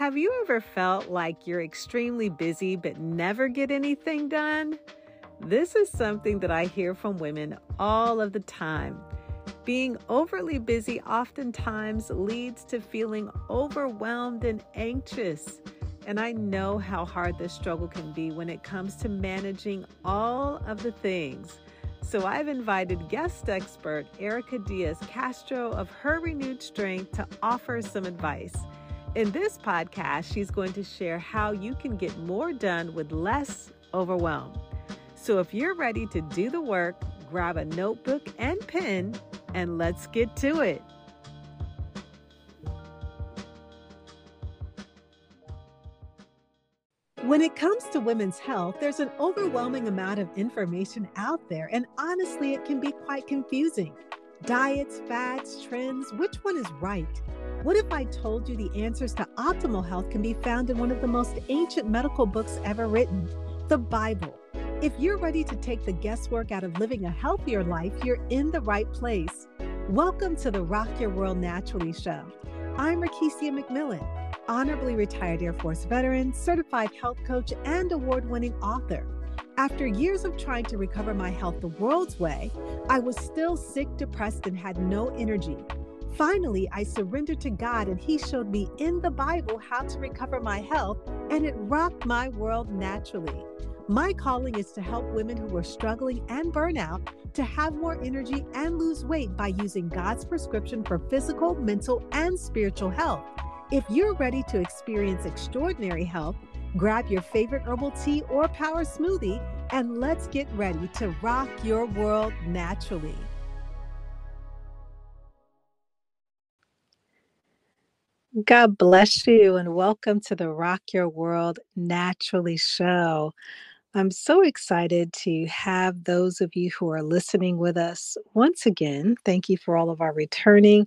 Have you ever felt like you're extremely busy but never get anything done? This is something that I hear from women all of the time. Being overly busy oftentimes leads to feeling overwhelmed and anxious. And I know how hard this struggle can be when it comes to managing all of the things. So I've invited guest expert Erika Diaz Castro of Her Renewed Strength to offer some advice. In this podcast, she's going to share how you can get more done with less overwhelm. So if you're ready to do the work, grab a notebook and pen and let's get to it. When it comes to women's health, there's an overwhelming amount of information out there, and honestly, it can be quite confusing. Diets, fads, trends, which one is right? What if I told you the answers to optimal health can be found in one of the most ancient medical books ever written, the Bible? If you're ready to take the guesswork out of living a healthier life, you're in the right place. Welcome to the Rock Your World Naturally show. I'm Rekishia McMillan, honorably retired Air Force veteran, certified health coach, and award winning author. After years of trying to recover my health the world's way, I was still sick, depressed, and had no energy. Finally, I surrendered to God, and He showed me in the Bible how to recover my health, and it rocked my world naturally. My calling is to help women who are struggling and burnout to have more energy and lose weight by using God's prescription for physical, mental, and spiritual health. If you're ready to experience extraordinary health, grab your favorite herbal tea or power smoothie and let's get ready to rock your world naturally. God bless you and welcome to the Rock Your World Naturally show. I'm so excited to have those of you who are listening with us once again. Thank you for all of our returning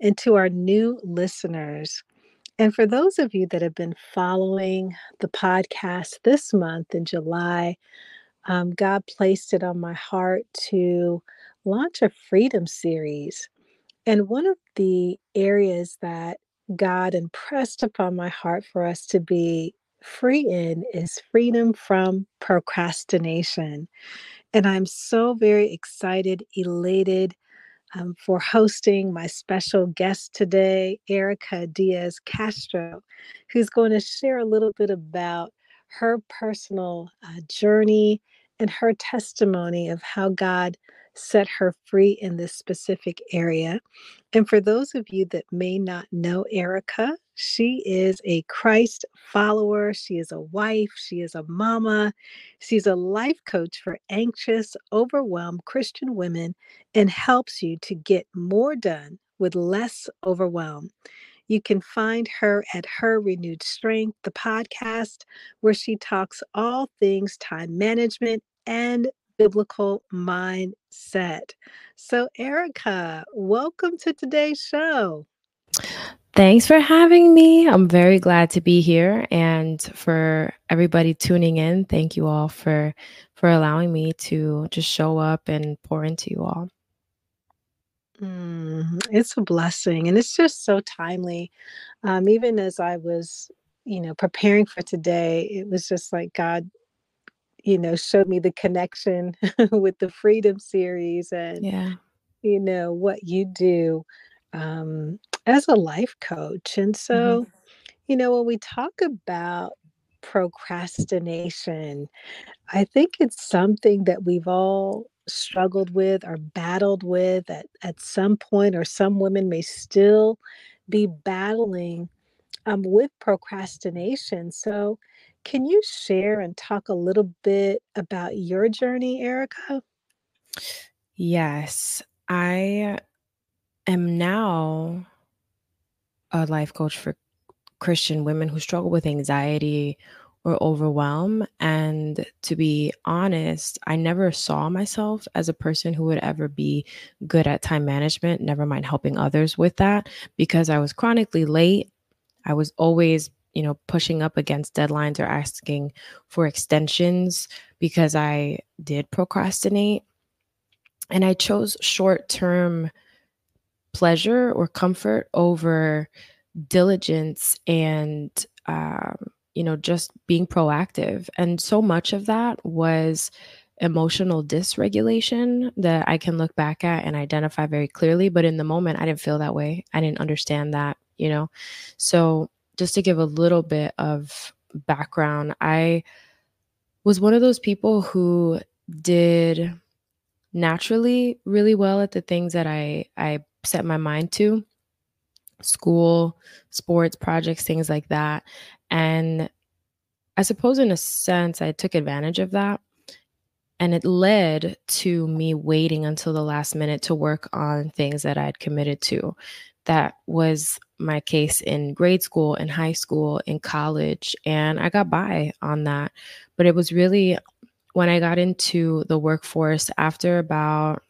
and to our new listeners. And for those of you that have been following the podcast this month in July, um, God placed it on my heart to launch a freedom series. And one of the areas that God impressed upon my heart for us to be free in is freedom from procrastination. And I'm so very excited, elated um, for hosting my special guest today, Erika Diaz Castro, who's going to share a little bit about her personal uh, journey and her testimony of how God set her free in this specific area. And for those of you that may not know Erika, she is a Christ follower. She is a wife. She is a mama. She's a life coach for anxious, overwhelmed Christian women and helps you to get more done with less overwhelm. You can find her at Her Renewed Strength, the podcast, where she talks all things time management and biblical mindset. So, Erika, welcome to today's show. Thanks for having me. I'm very glad to be here and for everybody tuning in. Thank you all for for allowing me to just show up and pour into you all. Mm, it's a blessing and it's just so timely. Um, even as I was, you know, preparing for today, it was just like God you know showed me the connection with the freedom series and yeah. you know what you do um, as a life coach. And Mm-hmm. so you know when we talk about procrastination i think it's something that we've all struggled with or battled with at, at some point or some women may still be battling um, with procrastination. So can you share and talk a little bit about your journey, Erika? Yes, I am now a life coach for Christian women who struggle with anxiety or overwhelm. And to be honest, I never saw myself as a person who would ever be good at time management, never mind helping others with that, because I was chronically late. I was always you know, pushing up against deadlines or asking for extensions because I did procrastinate. And I chose short term pleasure or comfort over diligence and um, you know just being proactive. And so much of that was emotional dysregulation that i can look back at and identify very clearly but in the moment i didn't feel that way. I didn't understand that you know? So just to give a little bit of background i was one of those people who did naturally really well at the things that i i set my mind to school, sports, projects, things like that. And I suppose, in a sense, I took advantage of that. And it led to me waiting until the last minute to work on things that I'd committed to. That was my case in grade school, in high school, in college. And I got by on that. But it was really when I got into the workforce after about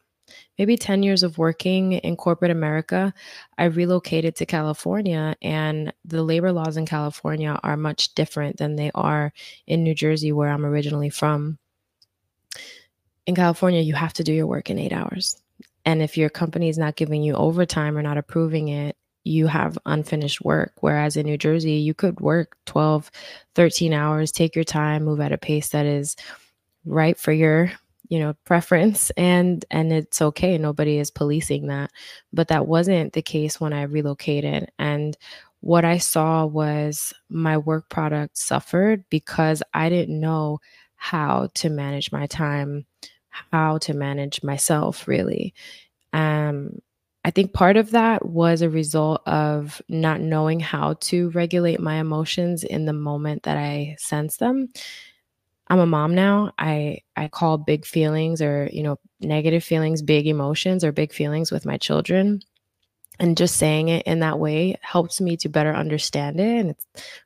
maybe 10 years of working in corporate America, I relocated to California, and the labor laws in California are much different than they are in New Jersey, where I'm originally from. In California, you have to do your work in eight hours. And if your company is not giving you overtime or not approving it, you have unfinished work. Whereas in New Jersey, you could work 12, 13 hours, take your time, move at a pace that is right for your you know preference and and it's okay. Nobody is policing that. But that wasn't the case when i relocated. And what i saw was my work product suffered because i didn't know how to manage my time how to manage myself really. Um I think part of that was a result of not knowing how to regulate my emotions in the moment that I sense them. I'm a mom now. I I call big feelings or, you know, negative feelings big emotions or big feelings with my children. And just saying it in that way helps me to better understand it. And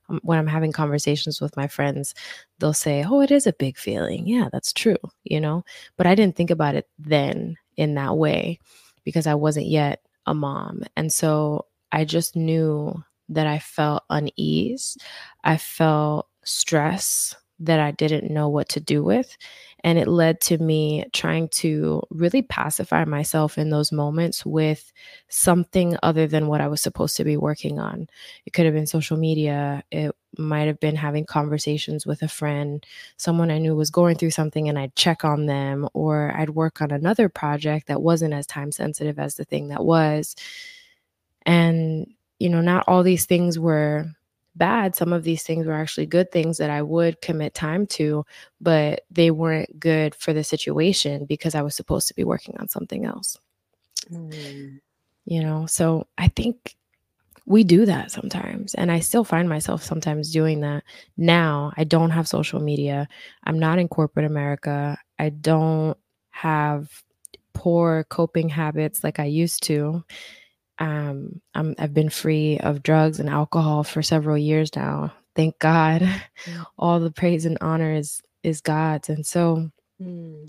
um, when I'm having conversations with my friends, they'll say, "Oh, it is a big feeling." Yeah, that's true, you know. But I didn't think about it then in that way because I wasn't yet a mom. And so I just knew that I felt unease. I felt stress that I didn't know what to do with. And it led to me trying to really pacify myself in those moments with something other than what I was supposed to be working on. It could have been social media, it might have been having conversations with a friend, someone I knew was going through something, and I'd check on them, or I'd work on another project that wasn't as time sensitive as the thing that was. And, you know, not all these things were bad, some of these things were actually good things that I would commit time to, but they weren't good for the situation because I was supposed to be working on something else. Mm. You know, so I think we do that sometimes. And I still find myself sometimes doing that. Now, I don't have social media. I'm not in corporate America. I don't have poor coping habits like I used to um, I'm, I've been free of drugs and alcohol for several years now. Thank God. Mm. All the praise and honor is is God's. And so mm.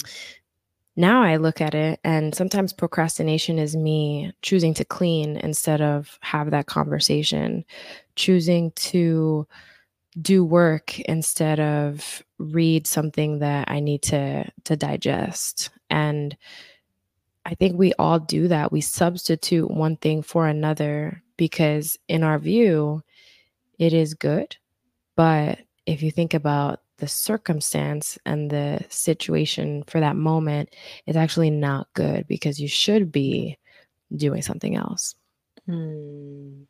now I look at it and sometimes procrastination is me choosing to clean instead of have that conversation, choosing to do work instead of read something that I need to to digest. And I think we all do that. We substitute one thing for another because, in our view, it is good. But if you think about the circumstance and the situation for that moment, it's actually not good because you should be doing something else. Hmm.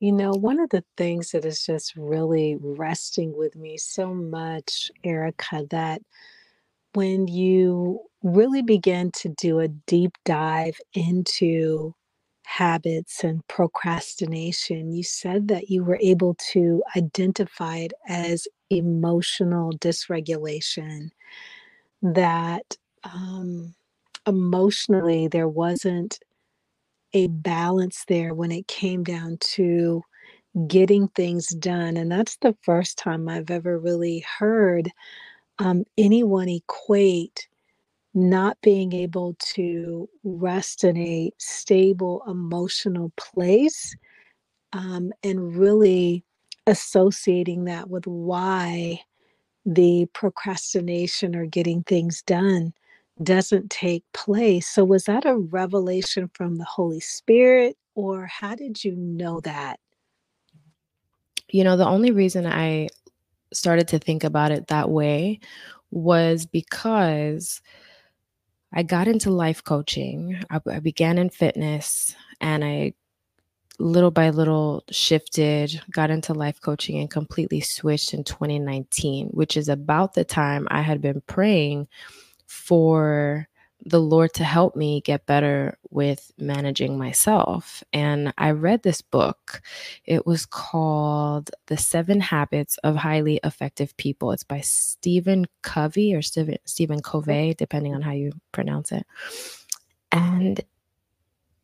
You know, one of the things that is just really resting with me so much, Erika, that when you really begin to do a deep dive into habits and procrastination, you said that you were able to identify it as emotional dysregulation, that um, emotionally there wasn't a balance there when it came down to getting things done. And that's the first time I've ever really heard um, anyone equate not being able to rest in a stable emotional place um, and really associating that with why the procrastination or getting things done doesn't take place. So, was that a revelation from the Holy Spirit, or how did you know that? You know, the only reason I started to think about it that way was because I got into life coaching. I, I began in fitness and I little by little shifted, got into life coaching and completely switched in 2019, which is about the time I had been praying for the Lord to help me get better with managing myself. And I read this book. It was called The Seven Habits of Highly Effective People. It's by Stephen Covey or Stephen, Stephen Covey, depending on how you pronounce it. And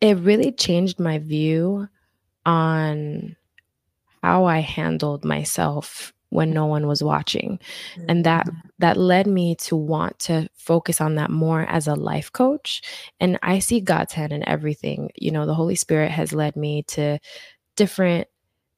it really changed my view on how I handled myself when no one was watching. And that mm-hmm. that led me to want to focus on that more as a life coach. And i see god's hand in everything. You know the holy spirit has led me to different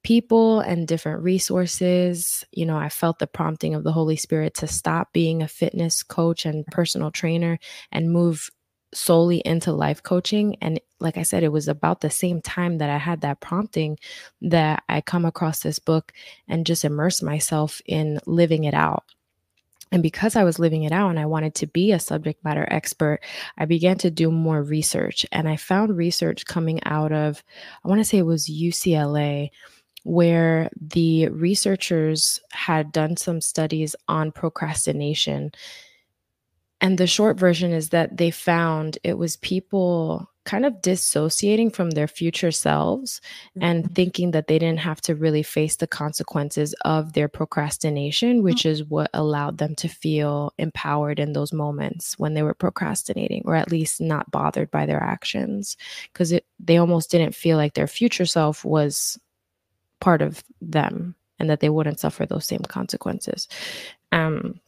people and different resources. You know i felt the prompting of the holy spirit to stop being a fitness coach and personal trainer and move solely into life coaching and like i said it was about the same time that i had that prompting that i come across this book and just immerse myself in living it out and because I was living it out and I wanted to be a subject matter expert, I began to do more research. And I found research coming out of, I want to say it was UCLA, where the researchers had done some studies on procrastination and the short version is that they found it was people kind of dissociating from their future selves mm-hmm. and thinking that they didn't have to really face the consequences of their procrastination, which mm-hmm. is what allowed them to feel empowered in those moments when they were procrastinating, or at least not bothered by their actions, because they almost didn't feel like their future self was part of them and that they wouldn't suffer those same consequences. Um,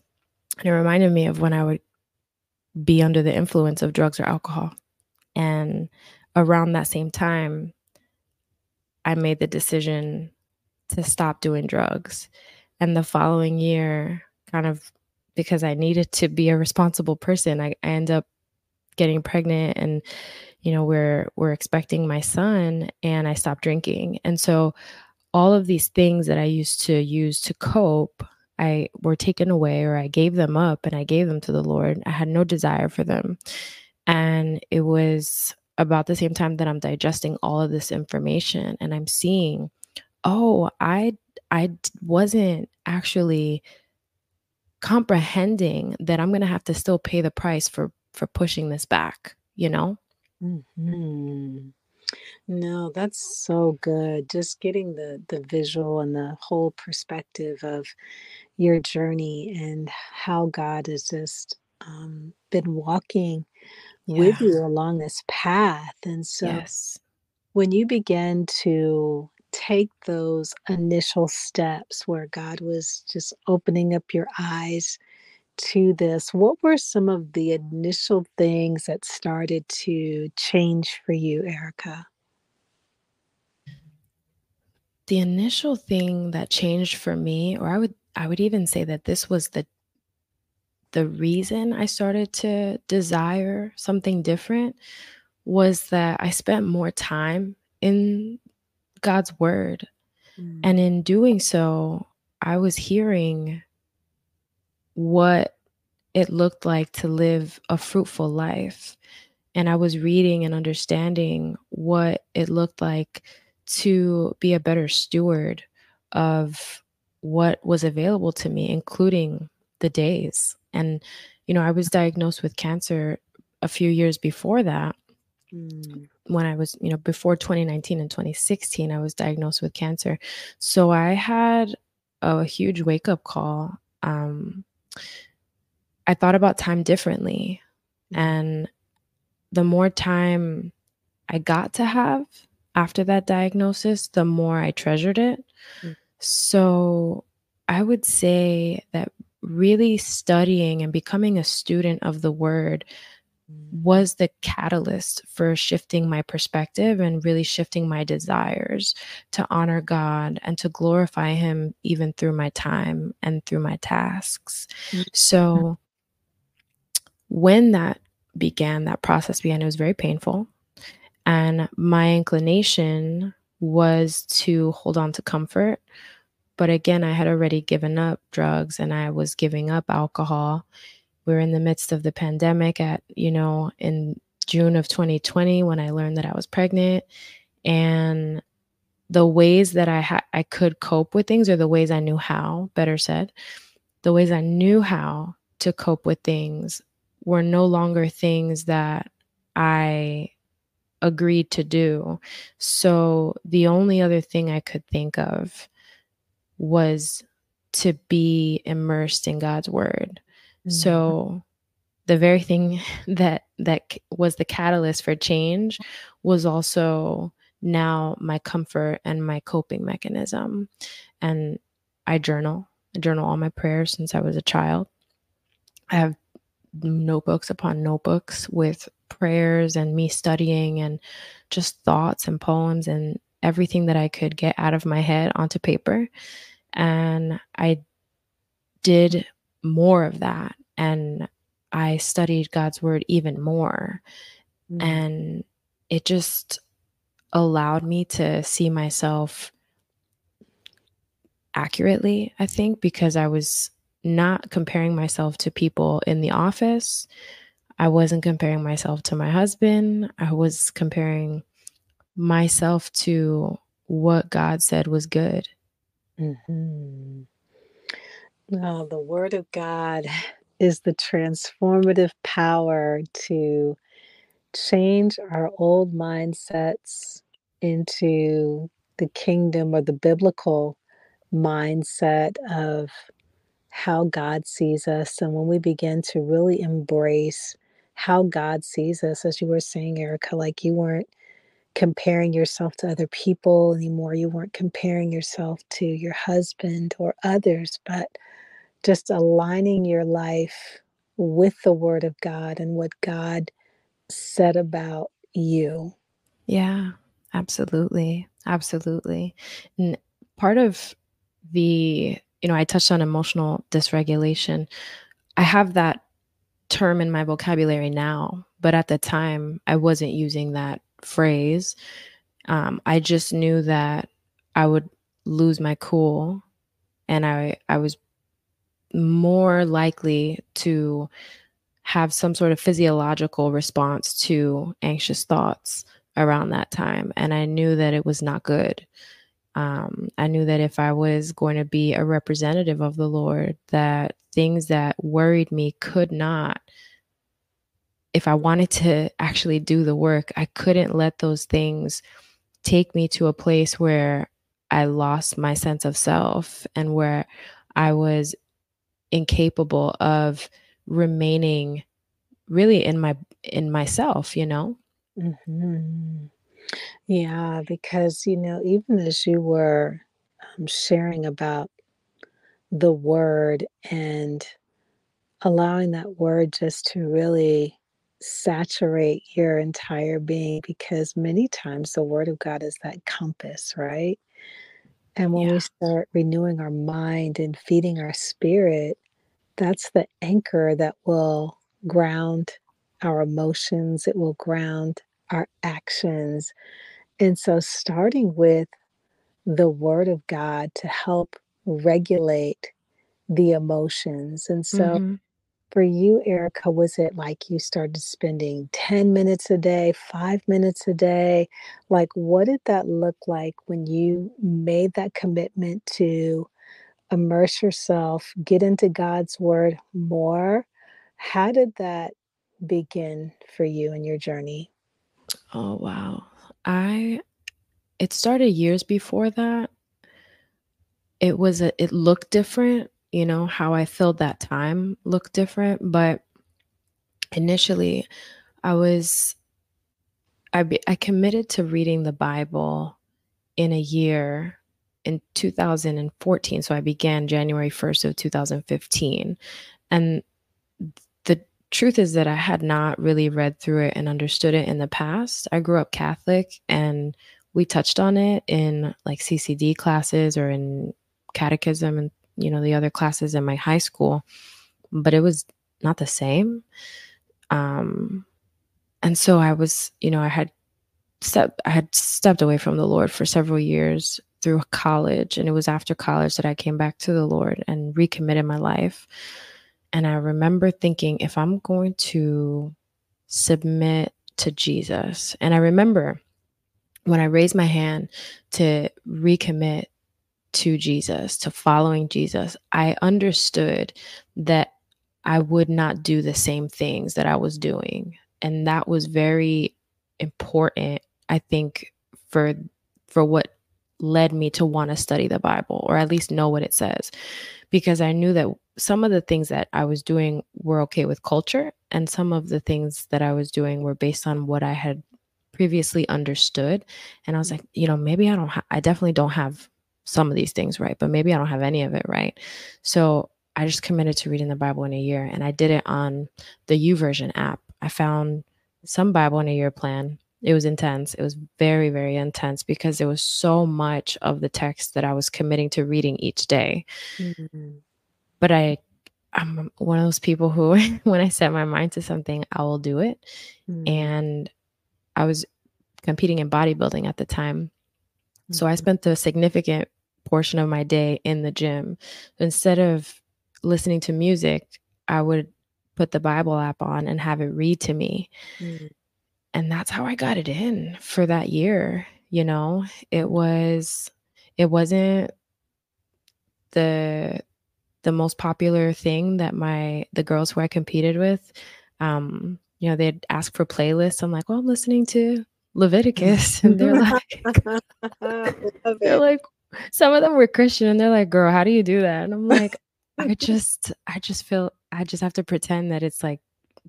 and it reminded me of when I would be under the influence of drugs or alcohol. And around that same time, I made the decision to stop doing drugs. And the following year, kind of because I needed to be a responsible person, I, I end up getting pregnant and you know we're we're expecting my son and I stopped drinking. And so all of these things that I used to use to cope I were taken away or I gave them up and I gave them to the Lord. I had no desire for them. And it was about the same time that I'm digesting all of this information and I'm seeing, oh, I I wasn't actually comprehending that I'm going to have to still pay the price for for pushing this back, you know? hmm No, that's so good. Just getting the the visual and the whole perspective of your journey and how God has just um, been walking with you along this path. And so Yes. when you began to take those initial steps where God was just opening up your eyes to this, what were some of the initial things that started to change for you, Erika? The initial thing that changed for me, or I would I would even say that this was the the reason I started to desire something different was that I spent more time in God's word. Mm. And in doing so, I was hearing what it looked like to live a fruitful life. And I was reading and understanding what it looked like to be a better steward of what was available to me, including the days. And, you know, I was diagnosed with cancer a few years before that. Mm. When I was, you know, before 2019 and 2016, I was diagnosed with cancer. So I had a huge wake up call. Um, I thought about time differently. Mm. And the more time I got to have after that diagnosis, the more I treasured it. Mm. So I would say that really studying and becoming a student of the word was the catalyst for shifting my perspective and really shifting my desires to honor God and to glorify Him even through my time and through my tasks. Mm-hmm. So, when that began, that process began, it was very painful. And my inclination was to hold on to comfort, but again, I had already given up drugs and I was giving up alcohol. We are in the midst of the pandemic at, you know, in June of 2020 when I learned that I was pregnant. And the ways that I had I could cope with things or the ways I knew how, better said, the ways I knew how to cope with things were no longer things that I agreed to do. So the only other thing I could think of was to be immersed in God's word. Mm-hmm. So the very thing that that was the catalyst for change was also now my comfort and my coping mechanism. And I journal. I journal all my prayers since I was a child. I have notebooks upon notebooks with prayers and me studying and just thoughts and poems and everything that I could get out of my head onto paper. And I did more of that. And I studied God's word even more. Mm. And it just allowed me to see myself accurately, I think, because I was not comparing myself to people in the office. I wasn't comparing myself to my husband. I was comparing myself to what God said was good. Mm-hmm. Well, the Word of God is the transformative power to change our old mindsets into the kingdom or the biblical mindset of how God sees us. And when we begin to really embrace how God sees us, as you were saying, Erika, like you weren't comparing yourself to other people anymore, you weren't comparing yourself to your husband or others, but just aligning your life with the Word of God and what God said about you. Yeah, absolutely. Absolutely. And part of the, you know, I touched on emotional dysregulation. I have that term in my vocabulary now, but at the time I wasn't using that phrase. Um, I just knew that I would lose my cool and I, I was more likely to have some sort of physiological response to anxious thoughts around that time. And I knew that it was not good. Um, I knew that if I was going to be a representative of the Lord, that things that worried me could not, if I wanted to actually do the work, I couldn't let those things take me to a place where I lost my sense of self and where I was incapable of remaining really in my in myself you know? Hmm Yeah, because, you know, even as you were um, sharing about the word and allowing that word just to really saturate your entire being, because many times the word of God is that compass, right? And when we start renewing our mind and feeding our spirit, that's the anchor that will ground our emotions, it will ground our actions. And so, starting with the Word of God to help regulate the emotions. And so, hmm for you, Erika, was it like you started spending 10 minutes a day, five minutes a day? Like, what did that look like when you made that commitment to immerse yourself, get into God's Word more? How did that begin for you in your journey? Oh wow. I it started years before that. It was a it looked different you know how i filled that time looked different but initially i was i be, i committed to reading the bible in a year in 2014 so i began january 1st of 2015 and truth is that i had not really read through it and understood it in the past i grew up catholic and we touched on it in like ccd classes or in catechism and you know the other classes in my high school but it was not the same um and so i was you know i had stepped i had stepped away from the lord for several years through college. And it was after college that I came back to the Lord and recommitted my life. And I remember thinking, if I'm going to submit to Jesus, and I remember when I raised my hand to recommit to Jesus, to following Jesus, I understood that I would not do the same things that I was doing. And that was very important, I think, for for what led me to want to study the Bible or at least know what it says. Because I knew that some of the things that I was doing were okay with culture, and some of the things that I was doing were based on what I had previously understood. And I was like, you know, maybe I don't, ha- I definitely don't have some of these things right, but maybe I don't have any of it right. So I just committed to reading the Bible in a year, and I did it on the YouVersion app. I found some Bible in a year plan it was intense. It was very, very intense because there was so much of the text that I was committing to reading each day. Mm-hmm. But I, I'm one of those people who, when I set my mind to something, I will do it. Mm-hmm. And I was competing in bodybuilding at the time. Mm-hmm. So I mm-hmm. spent a significant portion of my day in the gym. Instead of listening to music, I would put the Bible app on and have it read to me. Mm and that's how I got it in for that year. You know, it was, it wasn't the the most popular thing that my the girls who I competed with, um, you know, they'd ask for playlists. I'm like, well, I'm listening to Leviticus, and they're like, they're like, some of them were Christian, and they're like, girl, how do you do that? And I'm like, I just, I just feel, I just have to pretend that it's like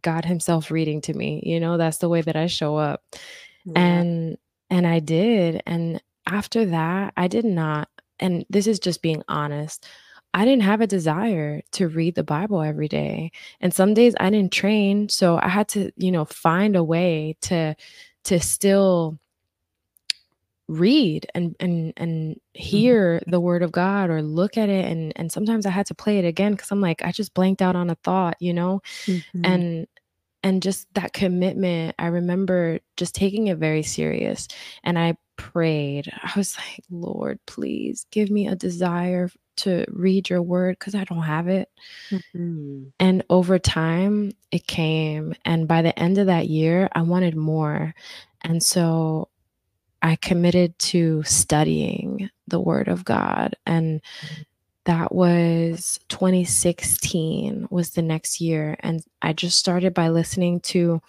God himself reading to me. You know, that's the way that I show up. Yeah. And and I did and after that, I did not and this is just being honest. I didn't have a desire to read the Bible every day. And some days I didn't train, so I had to, you know, find a way to to still read and and and mm-hmm. hear the word of God or look at it and and sometimes I had to play it again cuz I'm like I just blanked out on a thought, you know? Mm-hmm. And and just that commitment, I remember just taking it very serious and I prayed. I was like, "Lord, please give me a desire to read your word cuz I don't have it." Mm-hmm. And over time, it came and by the end of that year, I wanted more. And so I committed to studying the Word of God. And that was 2016 was the next year. And I just started by listening to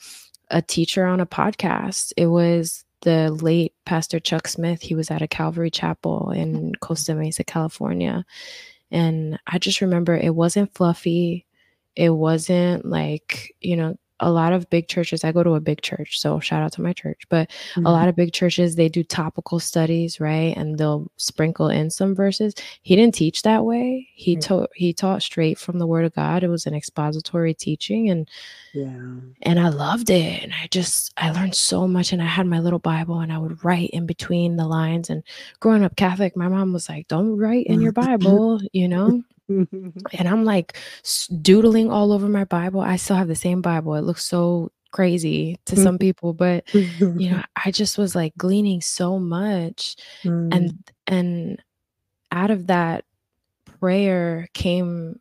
a teacher on a podcast. It was the late Pastor Chuck Smith. He was at a Calvary Chapel in mm-hmm. Costa Mesa, California. And I just remember it wasn't fluffy. It wasn't like, you know, a lot of big churches, I go to a big church, so shout out to my church, but mm-hmm. a lot of big churches, they do topical studies, right? And they'll sprinkle in some verses. He didn't teach that way. He right. taught he taught straight from the word of God. It was an expository teaching and yeah. And I loved it. And I just I learned so much and I had my little Bible and I would write in between the lines and growing up Catholic, my mom was like, "Don't write in your Bible," you know? And I'm like doodling all over my Bible. I still have the same Bible. It looks so crazy to some people, but you know, I just was like gleaning so much mm. and and out of that prayer came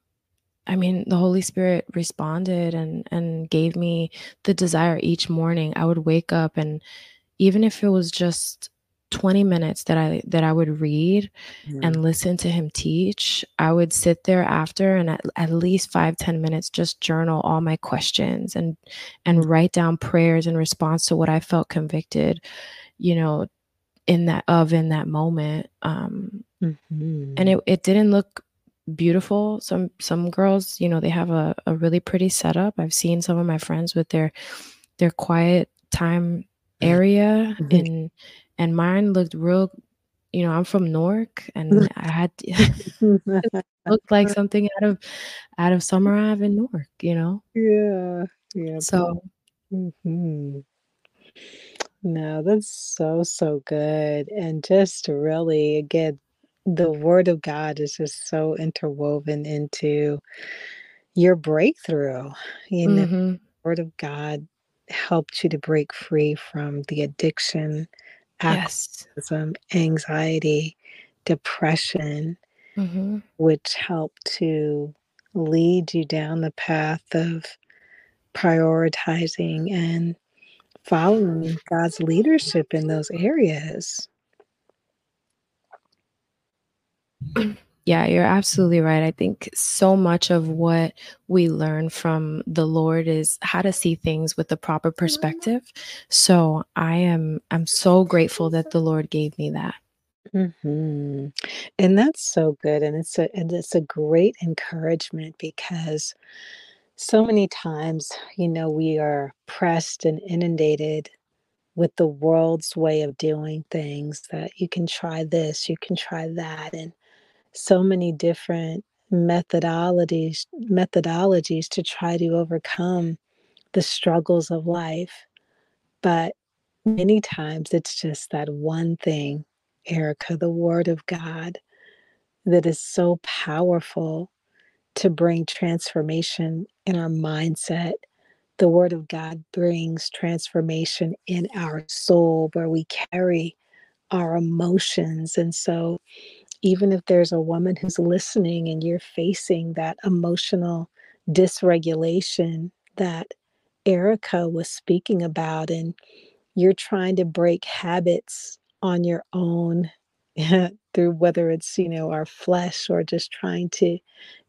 I mean, the Holy Spirit responded and and gave me the desire each morning. I would wake up and even if it was just 20 minutes that I that I would read mm-hmm. and listen to him teach, I would sit there after and at, at least five ten minutes just journal all my questions and and write down prayers in response to what I felt convicted, you know, in that of in that moment. Um mm-hmm. and it, it didn't look beautiful. Some some girls, you know, they have a, a really pretty setup. I've seen some of my friends with their their quiet time area mm-hmm. in and mine looked real you know i'm from newark and i had looked like something out of out of summer ave in newark you know yeah yeah so mm-hmm. no that's so so good and just really again the word of god is just so interwoven into your breakthrough you know mm-hmm. word of god helped you to break free from the addiction yes. alcoholism, anxiety, depression, mm-hmm. which help to lead you down the path of prioritizing and following God's leadership in those areas. Yeah, you're absolutely right. I think so much of what we learn from the Lord is how to see things with the proper perspective. So I am I'm so grateful that the Lord gave me that. Mm-hmm. And that's so good, and it's a and it's a great encouragement because so many times, you know, we are pressed and inundated with the world's way of doing things. That you can try this, you can try that, and so many different methodologies methodologies to try to overcome the struggles of life but many times it's just that one thing erika the word of god that is so powerful to bring transformation in our mindset. The word of god brings transformation in our soul where we carry our emotions and so even if there's a woman who's listening and you're facing that emotional dysregulation that Erika was speaking about, and you're trying to break habits on your own through whether it's, you know, our flesh or just trying to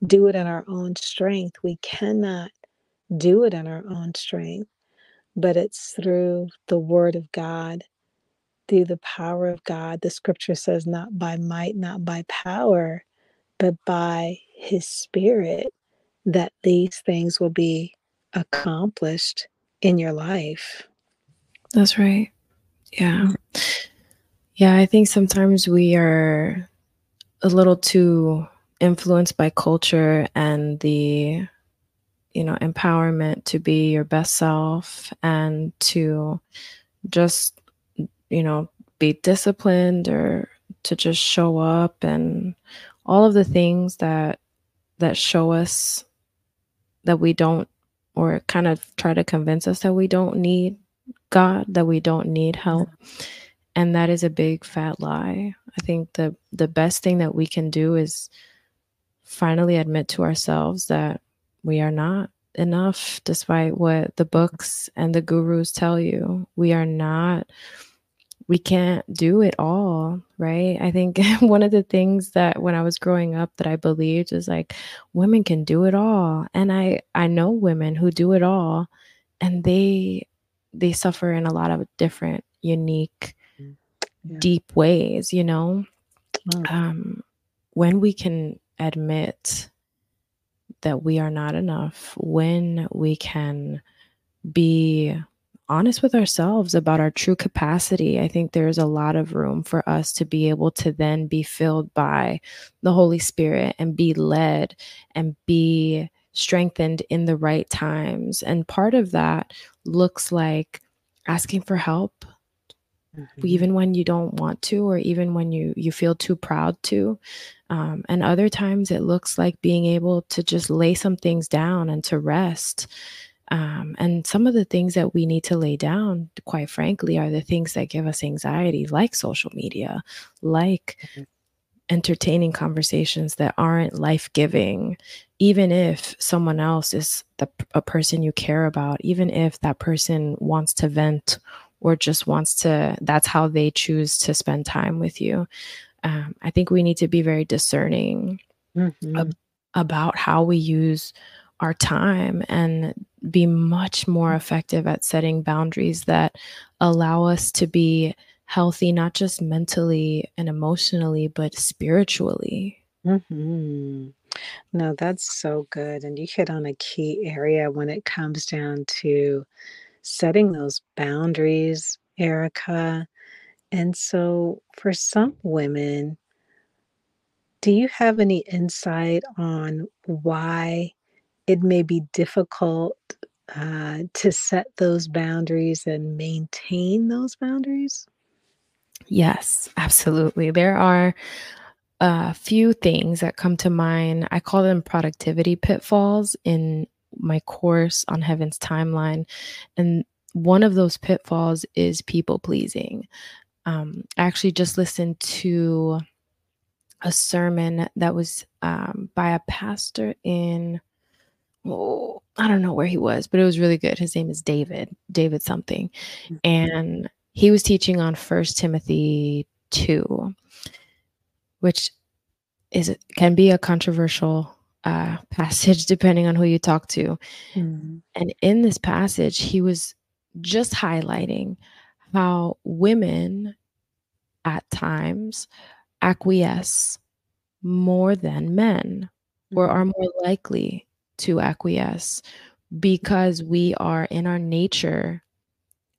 do it in our own strength, we cannot do it in our own strength, but it's through the Word of God through the power of God. The scripture says, not by might, not by power, but by his spirit, that these things will be accomplished in your life. That's right. Yeah. Mm-hmm. Yeah, I think sometimes we are a little too influenced by culture and the you know empowerment to be your best self and to just you know, be disciplined or to just show up and all of the things that that show us that we don't or kind of try to convince us that we don't need God, that we don't need help. And that is a big fat lie. I think the the best thing that we can do is finally admit to ourselves that we are not enough despite what the books and the gurus tell you. We are not we can't do it all, right? I think one of the things that when I was growing up that I believed is like women can do it all. And I I know women who do it all and they they suffer in a lot of different unique yeah. deep ways, you know. Um when we can admit that we are not enough, when we can be honest with ourselves about our true capacity, I think there's a lot of room for us to be able to then be filled by the Holy Spirit and be led and be strengthened in the right times. And part of that looks like asking for help. Mm-hmm. even when you don't want to or even when you you feel too proud to um, and other times it looks like being able to just lay some things down and to rest um, and some of the things that we need to lay down, quite frankly, are the things that give us anxiety, like social media, like mm-hmm. entertaining conversations that aren't life giving, even if someone else is the, a person you care about, even if that person wants to vent or just wants to, that's how they choose to spend time with you. Um, I think we need to be very discerning mm-hmm. ab- about how we use our time and be much more effective at setting boundaries that allow us to be healthy, not just mentally and emotionally, but spiritually. Mm-hmm. No, that's so good. And you hit on a key area when it comes down to setting those boundaries, Erika. And so, for some women, do you have any insight on why it may be difficult uh, to set those boundaries and maintain those boundaries? Yes, absolutely. There are a few things that come to mind. I call them productivity pitfalls in my course on Heaven's Timeline. And one of those pitfalls is people pleasing. Um, I actually just listened to a sermon that was um, by a pastor in oh, I don't know where he was, but it was really good. His name is David, David something. Mm-hmm. And he was teaching on First Timothy 2, which is can be a controversial uh, passage depending on who you talk to. Mm. And in this passage, he was just highlighting how women at times acquiesce more than men or are mm-hmm. more likely to acquiesce because we are in our nature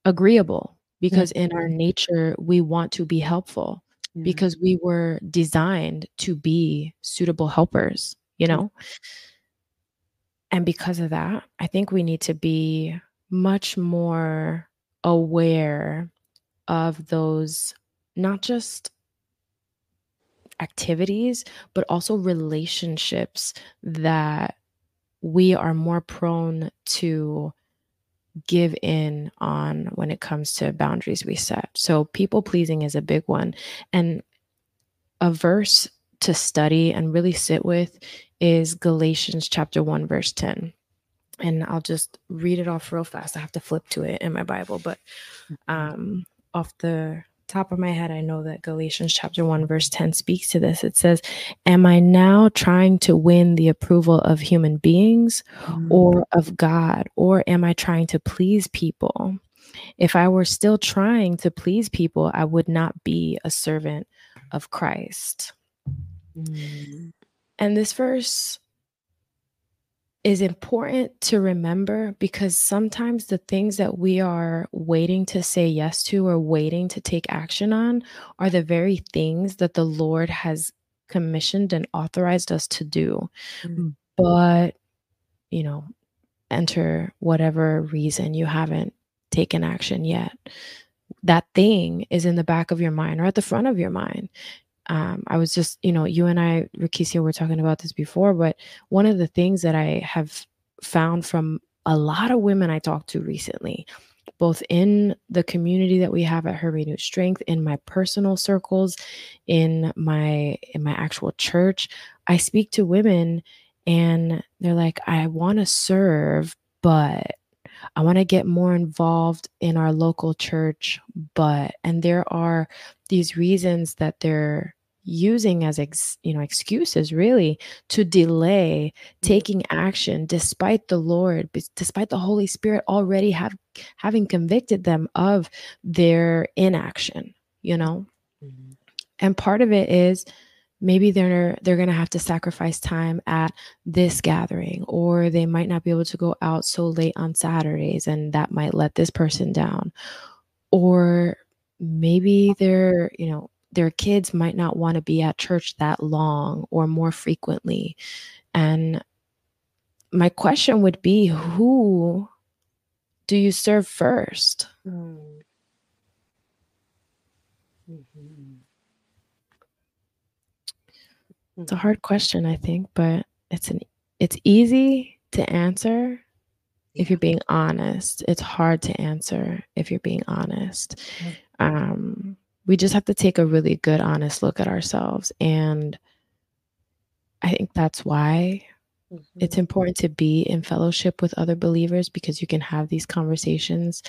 agreeable because in our mm-hmm. nature we want to be helpful yeah. because we were designed to be suitable helpers you know? And because of that i think we need to be much more aware of those not just activities but also relationships that we are more prone to give in on when it comes to boundaries we set. So, people pleasing is a big one. And a verse to study and really sit with is Galatians chapter 1, verse 10. And I'll just read it off real fast. I have to flip to it in my Bible, but um, off the top of my head, I know that Galatians chapter 1, verse 10 speaks to this. It says, Am I now trying to win the approval of human beings mm. or of God? Or am I trying to please people? If I were still trying to please people, I would not be a servant of Christ. Mm. And this verse is important to remember because sometimes the things that we are waiting to say yes to or waiting to take action on are the very things that the Lord has commissioned and authorized us to do. Mm-hmm. But, you know, enter whatever reason you haven't taken action yet. That thing is in the back of your mind or at the front of your mind um, I was just, you know, you and I, Rekishia, were talking about this before, but one of the things that I have found from a lot of women I talked to recently, both in the community that we have at Her Renewed Strength, in my personal circles, in my in my actual church, I speak to women and they're like, I want to serve, but I want to get more involved in our local church, but and there are these reasons that they're using as ex, you know excuses really to delay mm-hmm. taking action despite the lord despite the holy spirit already have having convicted them of their inaction you know mm-hmm. and part of it is maybe they're they're going to have to sacrifice time at this gathering or they might not be able to go out so late on Saturdays and that might let this person down. Or maybe they're you know their kids might not want to be at church that long or more frequently. And my question would be who do you serve first? Mm. mm-hmm. It's a hard question, I think, but it's an it's easy to answer if you're being honest. It's hard to answer if you're being honest. Um, we just have to take a really good, honest look at ourselves. And I think that's why mm-hmm. it's important to be in fellowship with other believers because you can have these conversations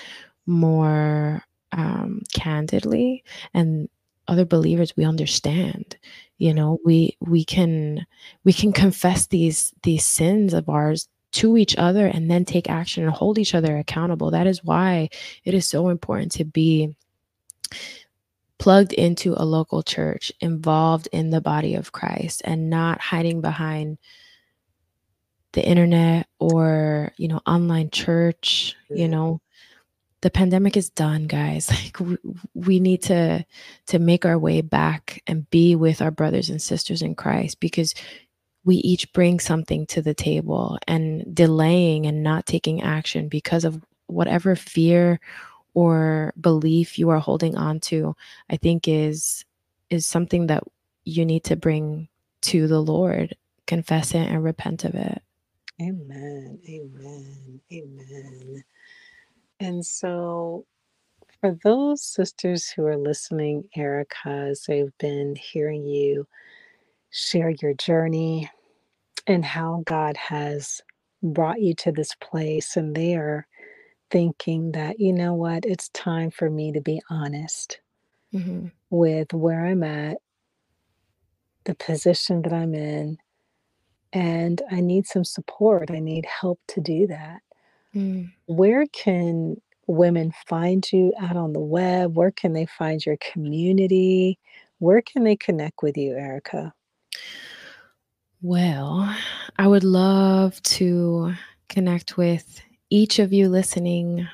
more um, candidly. And other believers, we understand you know we we can we can confess these these sins of ours to each other and then take action and hold each other accountable. That is why it is so important to be plugged into a local church involved in the body of Christ and not hiding behind the internet or you know online church you know the pandemic is done guys. Like we, we need to to make our way back and be with our brothers and sisters in christ because we each bring something to the table and delaying and not taking action because of whatever fear or belief you are holding on to i think is is something that you need to bring to the lord. Confess it and repent of it. Amen. Amen. Amen and so, for those sisters who are listening, Erika, as they've been hearing you share your journey and how God has brought you to this place. And they are thinking that, you know what, it's time for me to be honest Mm-hmm. with where I'm at, the position that I'm in, and I need some support. I need help to do that. Mm. Where can women find you out on the web? Where can they find your community? Where can they connect with you, Erika? Well, I would love to connect with each of you listening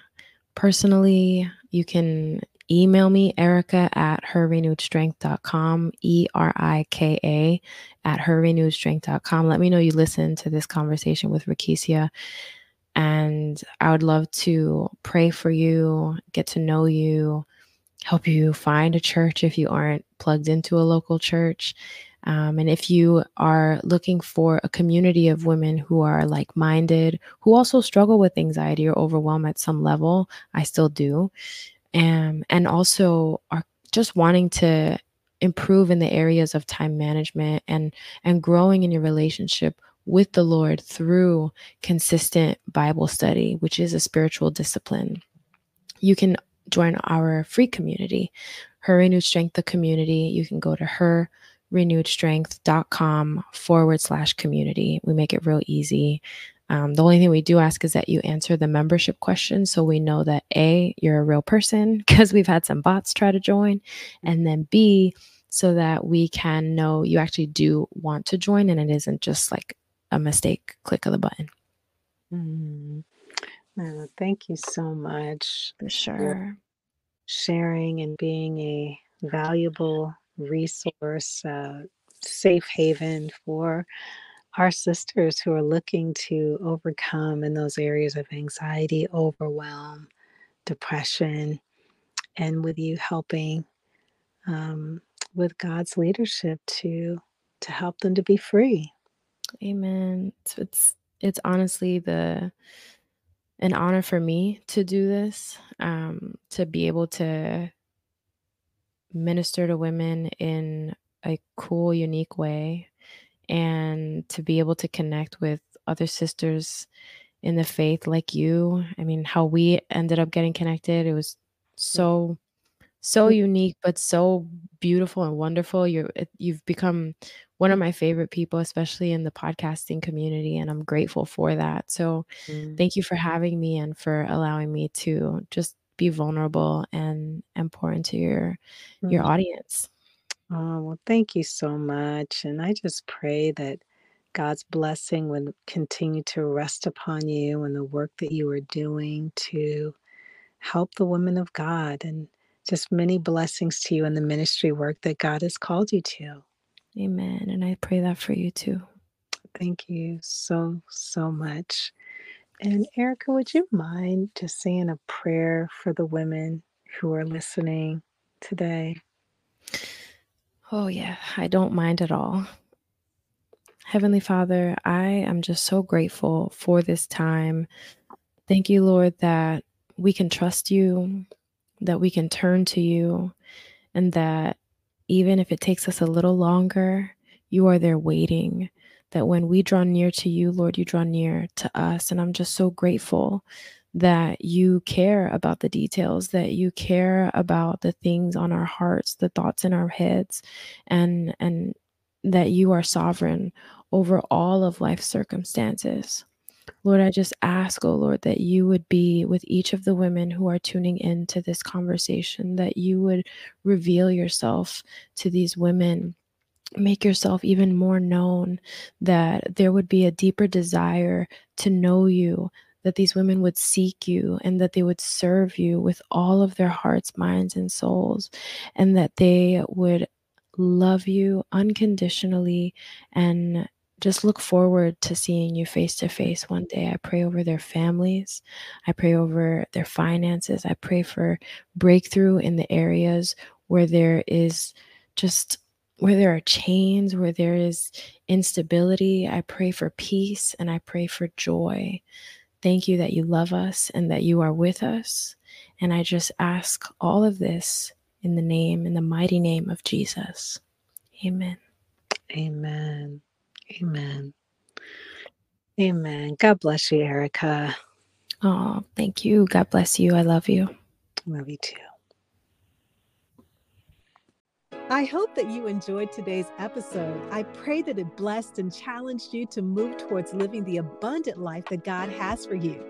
personally. You can email me, Erika at herrenewedstrength.com, E R I K A at herrenewedstrength.com. Let me know you listen to this conversation with Rekishia. And I would love to pray for you, get to know you, help you find a church if you aren't plugged into a local church. Um, and if you are looking for a community of women who are like minded, who also struggle with anxiety or overwhelm at some level, I still do, and, and also are just wanting to improve in the areas of time management and and growing in your relationship with the Lord through consistent Bible study, which is a spiritual discipline. You can join our free community, Her Renewed Strength, the community. You can go to her renewedstrength.com forward slash community. We make it real easy. Um, the only thing we do ask is that you answer the membership question so we know that A, you're a real person because we've had some bots try to join, and then B, so that we can know you actually do want to join and it isn't just like a mistake click of the button. Mm. Well, thank you so much for sure. Sharing and being a valuable resource, uh, safe haven for our sisters who are looking to overcome in those areas of anxiety, overwhelm, depression, and with you helping um, with God's leadership to to help them to be free. Amen. So it's it's honestly the an honor for me to do this, um, to be able to minister to women in a cool, unique way, and to be able to connect with other sisters in the faith like you. I mean, how we ended up getting connected, it was so so unique but so beautiful and wonderful you're you've become one of my favorite people especially in the podcasting community and i'm grateful for that so mm. thank you for having me and for allowing me to just be vulnerable and and pour into your mm. your audience oh well thank you so much and i just pray that god's blessing would continue to rest upon you and the work that you are doing to help the women of god and just many blessings to you in the ministry work that God has called you to. Amen. And I pray that for you too. Thank you so, so much. And Erika, would you mind just saying a prayer for the women who are listening today? Oh, yeah, I don't mind at all. Heavenly Father, I am just so grateful for this time. Thank you, Lord, that we can trust you, that we can turn to you, and that even if it takes us a little longer, you are there waiting. That when we draw near to you, Lord, you draw near to us. And I'm just so grateful that you care about the details, that you care about the things on our hearts, the thoughts in our heads, and and that you are sovereign over all of life's circumstances. Lord, I just ask, oh Lord, that you would be with each of the women who are tuning into this conversation, that you would reveal yourself to these women. Make yourself even more known, that there would be a deeper desire to know you, that these women would seek you and that they would serve you with all of their hearts, minds, and souls, and that they would love you unconditionally and just look forward to seeing you face to face one day. I pray over their families. I pray over their finances. I pray for breakthrough in the areas where there is just where there are chains, where there is instability. I pray for peace and I pray for joy. Thank you that you love us and that you are with us. And I just ask all of this in the name, in the mighty name of Jesus. Amen. Amen. Amen. Amen. God bless you, Erika. Oh, thank you. God bless you. I love you. Love you too. I hope that you enjoyed today's episode. I pray that it blessed and challenged you to move towards living the abundant life that God has for you.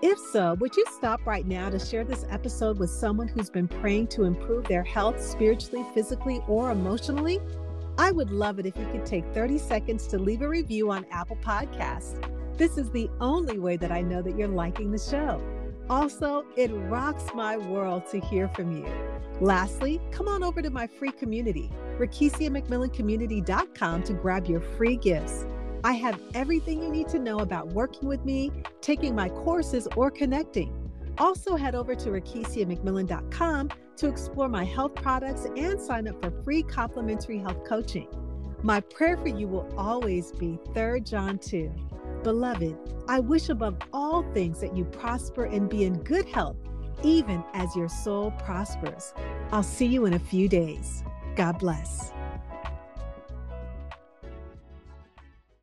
If so, would you stop right now to share this episode with someone who's been praying to improve their health spiritually, physically, or emotionally? I would love it if you could take 30 seconds to leave a review on Apple Podcasts. This is the only way that I know that you're liking the show. Also, it rocks my world to hear from you. Lastly, come on over to my free community, RekishiaMcMillanCommunity.com to grab your free gifts. I have everything you need to know about working with me, taking my courses, or connecting. Also, head over to RekishiaMcMillan.com to explore my health products and sign up for free complimentary health coaching. My prayer for you will always be 3 John 2. Beloved, I wish above all things that you prosper and be in good health, even as your soul prospers. I'll see you in a few days. God bless.